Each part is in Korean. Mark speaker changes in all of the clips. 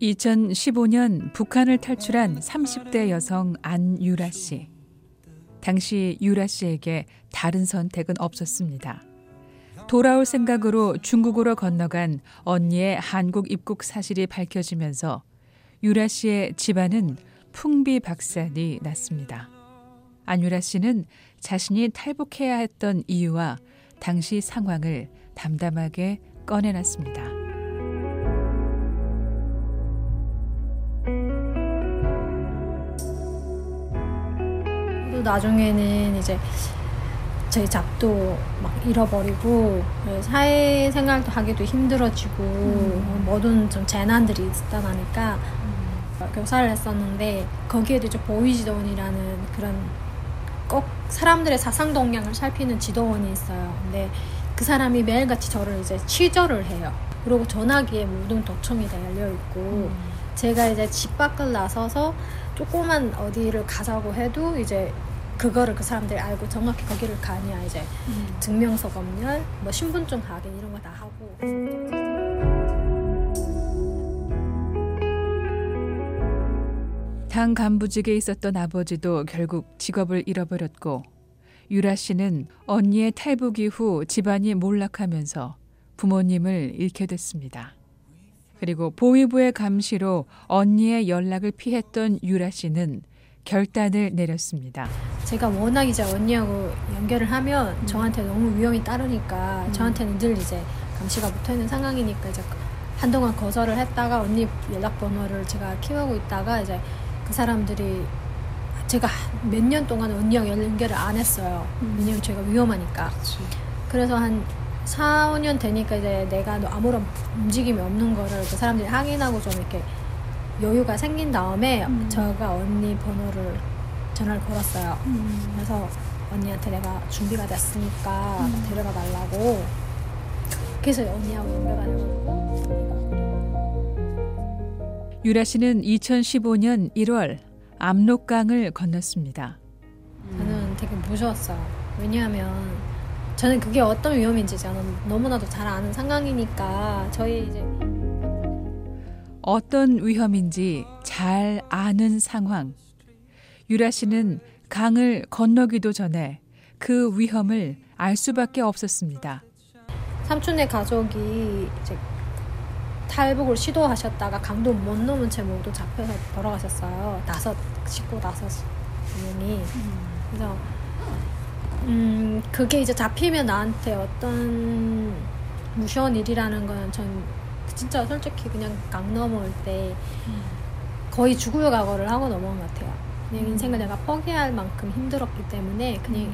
Speaker 1: 2015년 북한을 탈출한 30대 여성 안유라 씨. 당시 유라 씨에게 다른 선택은 없었습니다. 돌아올 생각으로 중국으로 건너간 언니의 한국 입국 사실이 밝혀지면서 유라 씨의 집안은 풍비박산이 났습니다. 안유라 씨는 자신이 탈북해야 했던 이유와 당시 상황을 담담하게 꺼내놨습니다.
Speaker 2: 또 나중에는 이제 제 잡도 막 잃어버리고 사회생활도 하기도 힘들어지고
Speaker 1: 음.
Speaker 2: 모든 좀 재난들이 있다 보니까
Speaker 1: 음.
Speaker 2: 교사를 했었는데 거기에도 이제 보이지도원이라는 그런 꼭 사람들의 사상 동향을 살피는 지도원이 있어요. 근데 그 사람이 매일같이 저를 이제 취조를 해요. 그리고 전화기에 모든 도청이 달려 있고
Speaker 1: 음.
Speaker 2: 제가 이제 집 밖을 나서서 조그만 어디를 가자고 해도 이제 그거를 그 사람들이 알고 정확히 거기를 가냐 이제 증명서 검열, 뭐 신분증 확인 이런 거 다 하고.
Speaker 1: 당 간부직에 있었던 아버지도 결국 직업을 잃어버렸고 유라 씨는 언니의 탈북 이후 집안이 몰락하면서 부모님을 잃게 됐습니다. 그리고 보위부의 감시로 언니의 연락을 피했던 유라 씨는 결단을 내렸습니다.
Speaker 2: 제가 워낙 이제 언니하고 연결을 하면 저한테 너무 위험이 따르니까 저한테는 늘 이제 감시가 붙어 있는 상황이니까 이제 한동안 거절을 했다가 언니 연락 번호를 제가 키우고 있다가 이제 그 사람들이 제가 몇 년 동안 언니하고 연결을 안 했어요. 왜냐면 제가 위험하니까. 그래서 한 4, 5년 되니까 이제 내가 아무런 움직임이 없는 거를 그 사람들이 확인하고 좀 이렇게 여유가 생긴 다음에 제가 언니 번호를 전화를 걸었어요. 그래서 언니한테 내가 준비가 됐으니까 데려가 달라고. 그래서 언니하고 연결하려고.
Speaker 1: 유라 씨는 2015년 1월 압록강을 건넜습니다.
Speaker 2: 저는 되게 무서웠어요. 왜냐하면 저는 그게 어떤 위험인지 저는 너무나도 잘 아는 상황이니까 저희 이제
Speaker 1: 어떤 위험인지 잘 아는 상황. 유라 씨는 강을 건너기도 전에 그 위험을 알 수밖에 없었습니다.
Speaker 2: 삼촌네 가족이 이제 탈북을 시도하셨다가 강도 못 넘은 채 모두 잡혀서 돌아가셨어요. 다섯 식구 다섯 명이. 그래서 음 그게 이제 잡히면 나한테 어떤 무서운 일이라는 건 전 진짜 솔직히 그냥 강 넘어올 때 거의 죽을 각오를 하고 넘어온 것 같아요. 그냥 인생을 내가 포기할 만큼 힘들었기 때문에 그냥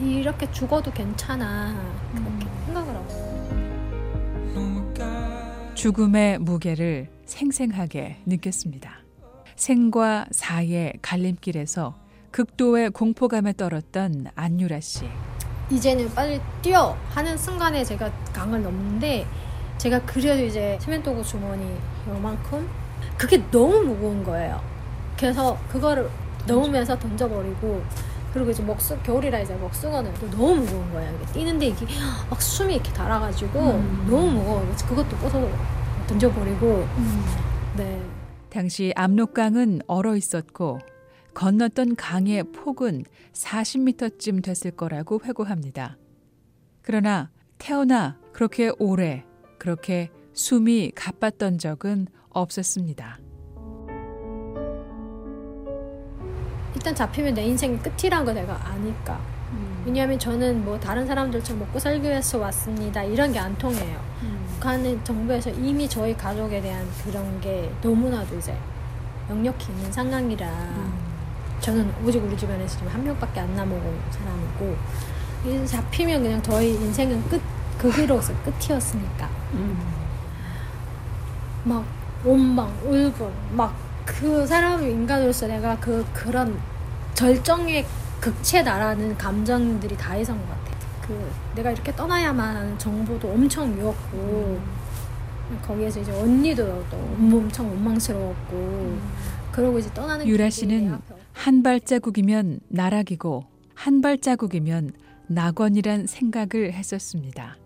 Speaker 2: 이- 이렇게 죽어도 괜찮아 그렇게 생각을 하고.
Speaker 1: 죽음의 무게를 생생하게 느꼈습니다. 생과 사의 갈림길에서 극도의 공포감에 떨었던 안유라 씨.
Speaker 2: 이제는 빨리 뛰어 하는 순간에 제가 강을 넘는데 제가 그래도 이제 세면도구 주머니 요만큼 그게 너무 무거운 거예요. 그래서 그거를 넣으면서 던져버리고 그리고 이제 먹수 겨울이라 이제 먹수건을 또 너무 무거운 거예요. 이게 뛰는데 이게 막 숨이 이렇게 달아가지고 너무 무거워. 그래서 그것도 꺼서 던져버리고 네.
Speaker 1: 당시 압록강은 얼어 있었고 건넜던 강의 폭은 40m쯤 됐을 거라고 회고합니다. 그러나 태어나 그렇게 오래 그렇게 숨이 가빴던 적은 없었습니다.
Speaker 2: 일단 잡히면 내 인생의 끝이란 거 내가 아니까. 왜냐하면 저는 뭐 다른 사람들처럼 먹고 살기 위해서 왔습니다. 이런 게 안 통해요. 북한은 정부에서 이미 저희 가족에 대한 그런 게 너무나도 이제 역력히 있는 상황이라 저는 오직 우리 집안에서 지금 한 명밖에 안 남은 사람이고 이 잡히면 그냥 저희 인생은 끝 거기로서 끝이었으니까 막 원망 울분 막 그 사람 인간으로서 내가 그 그런 절정의 달하는 감정들이 다 있었던 것 같아. 그 내가 이렇게 떠나야만 하는 정보도 엄청 미웠고 거기에서 이제 언니도 또 엄청 원망스러웠고 그러고 이제 떠나는
Speaker 1: 유라 씨는 한 발자국이면 나락이고 한 발자국이면 낙원이란 생각을 했었습니다.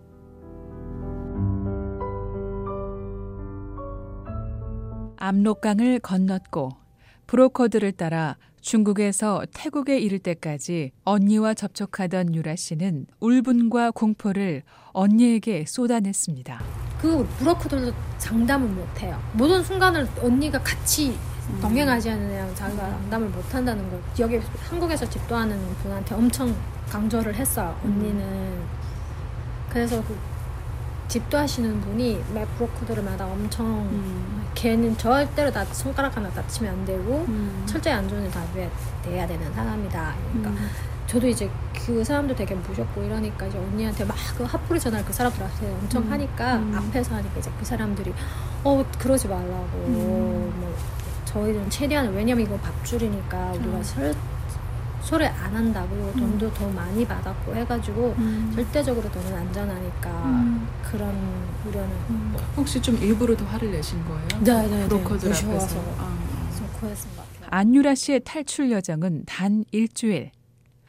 Speaker 1: 압록강을 건넜고 브로커들을 따라 중국에서 태국에 이를 때까지 언니와 접촉하던 유라 씨는 울분과 공포를 언니에게 쏟아냈습니다.
Speaker 2: 그 브로커들도 장담을 못해요. 모든 순간을 언니가 같이 동행하지 않으면 자기가 장담을 못한다는 걸 여기 한국에서 집도하는 분한테 엄청 강조를 했어요. 언니는 그래서 그 집도 하시는 분이 매 브로커들마다 엄청
Speaker 3: 음.
Speaker 2: 걔는 절대로 다 손가락 하나 다치면 안 되고
Speaker 3: 음.
Speaker 2: 철저히 안전을 다 돼야 되는 사람이다. 그러니까
Speaker 3: 음.
Speaker 2: 저도 이제 그 사람도 되게 무섭고 이러니까 이제 언니한테 막 그 핫플이 전화를 그 사람들한테 엄청
Speaker 3: 음.
Speaker 2: 하니까
Speaker 3: 음.
Speaker 2: 앞에서 하니까 이제 그 사람들이 어 그러지 말라고
Speaker 3: 음.
Speaker 2: 뭐 저희는 최대한 왜냐면 이거 밥줄이니까 우리가
Speaker 3: 음.
Speaker 2: 설 소리 안 한다고 그리고 돈도 더 많이 받았고 해가지고
Speaker 3: 음.
Speaker 2: 절대적으로 돈은 안전하니까
Speaker 3: 음.
Speaker 2: 그런 우려는
Speaker 3: 음. 혹시 좀 일부러 더 화를 내신 거예요?
Speaker 2: 네, 네, 네.
Speaker 3: 브로커들
Speaker 2: 무서워서.
Speaker 3: 앞에서. 아.
Speaker 1: 안유라 씨의 탈출 여정은 단 일주일.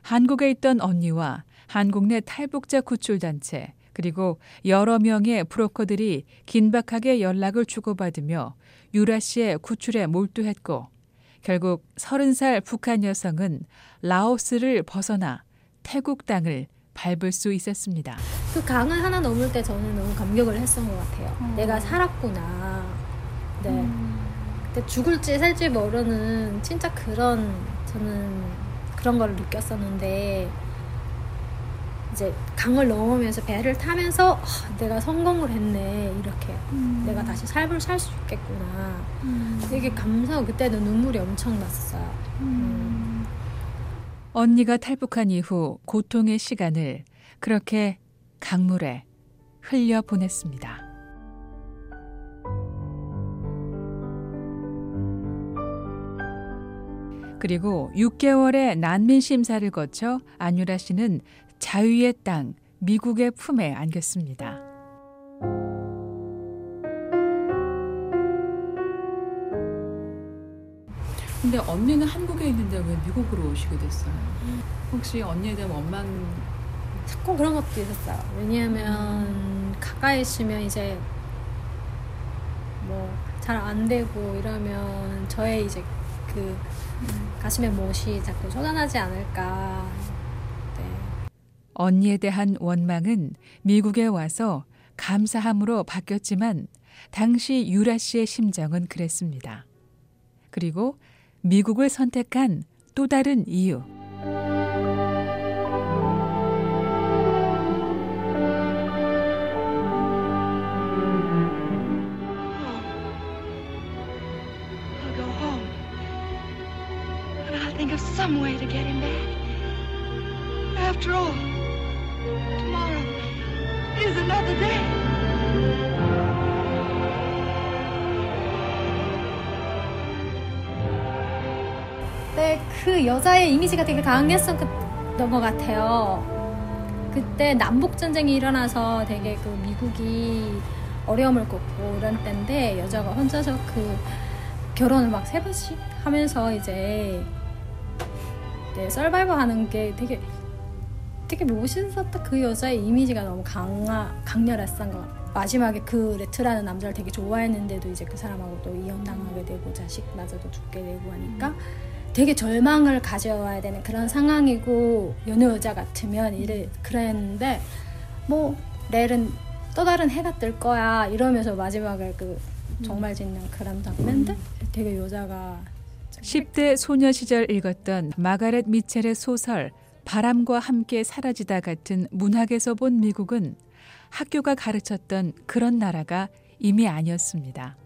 Speaker 1: 한국에 있던 언니와 한국 내 탈북자 구출 단체 그리고 여러 명의 브로커들이 긴박하게 연락을 주고받으며 유라 씨의 구출에 몰두했고 결국 서른 살 북한 여성은 라오스를 벗어나 태국 땅을 밟을 수 있었습니다.
Speaker 2: 그 강을 하나 넘을 때 저는 너무 감격을 했던 것 같아요.
Speaker 3: 어.
Speaker 2: 내가 살았구나. 네.
Speaker 3: 음.
Speaker 2: 근데 죽을지 살지 모르는 진짜 그런 저는 그런 걸 느꼈었는데 이제 강을 넘으면서 배를 타면서 아, 내가 성공을 했네 이렇게
Speaker 3: 음.
Speaker 2: 내가 다시 삶을 살 수 있겠구나
Speaker 3: 음.
Speaker 2: 되게 감사하고 그때는 눈물이 엄청 났었어요.
Speaker 3: 음.
Speaker 1: 언니가 탈북한 이후 고통의 시간을 그렇게 강물에 흘려 보냈습니다. 그리고 6개월의 난민 심사를 거쳐 안유라 씨는 자유의 땅 미국의 품에 안겼습니다.
Speaker 3: 근데 언니는 한국에 있는데 왜 미국으로 오시게 됐어요? 혹시 언니에 대한 원망
Speaker 2: 자꾸 그런 것도 있었어요. 왜냐하면 가까이 있으면 이제 뭐 잘 안 되고 이러면 저의 이제 그 가슴에 못이 자꾸 쏟아나지 않을까. 네.
Speaker 1: 언니에 대한 원망은 미국에 와서 감사함으로 바뀌었지만 당시 유라 씨의 심정은 그랬습니다. 그리고 미국을 선택한 또 다른 이유.
Speaker 4: Tomorrow another day.
Speaker 2: 네, 그 여자의 이미지가 되게 강했었던 것 같아요. 그때 남북 전쟁이 일어나서 되게 그 미국이 어려움을 겪고 이런 때인데 여자가 혼자서 그 결혼을 막 세 번씩 하면서 이제 네, 서바이벌 하는 게 되게 되게 멋있었다. 그 여자의 이미지가 너무 강하, 강렬했던 것 같아요. 마지막에 그 레트라는 남자를 되게 좋아했는데도 이제 그 사람하고 또 이혼당하게 되고 자식마저도 죽게 되고 하니까 되게 절망을 가져와야 되는 그런 상황이고 여느 여자 같으면 이래 그랬는데 뭐 내일은 또 다른 해가 뜰 거야 이러면서 마지막에 그 정말 짓는 그런 장면들 되게 여자가
Speaker 1: 10대 소녀 시절 읽었던 마가렛 미첼의 소설 바람과 함께 사라지다 같은 문학에서 본 미국은 학교가 가르쳤던 그런 나라가 이미 아니었습니다.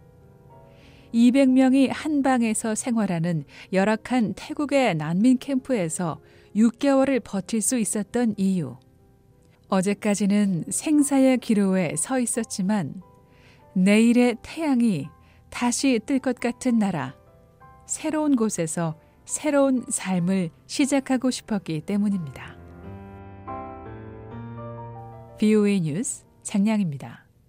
Speaker 1: 200명이 한 방에서 생활하는 열악한 태국의 난민 캠프에서 6개월을 버틸 수 있었던 이유. 어제까지는 생사의 기로에 서 있었지만 내일의 태양이 다시 뜰 것 같은 나라. 새로운 곳에서 새로운 삶을 시작하고 싶었기 때문입니다. BOA 뉴스 장량입니다.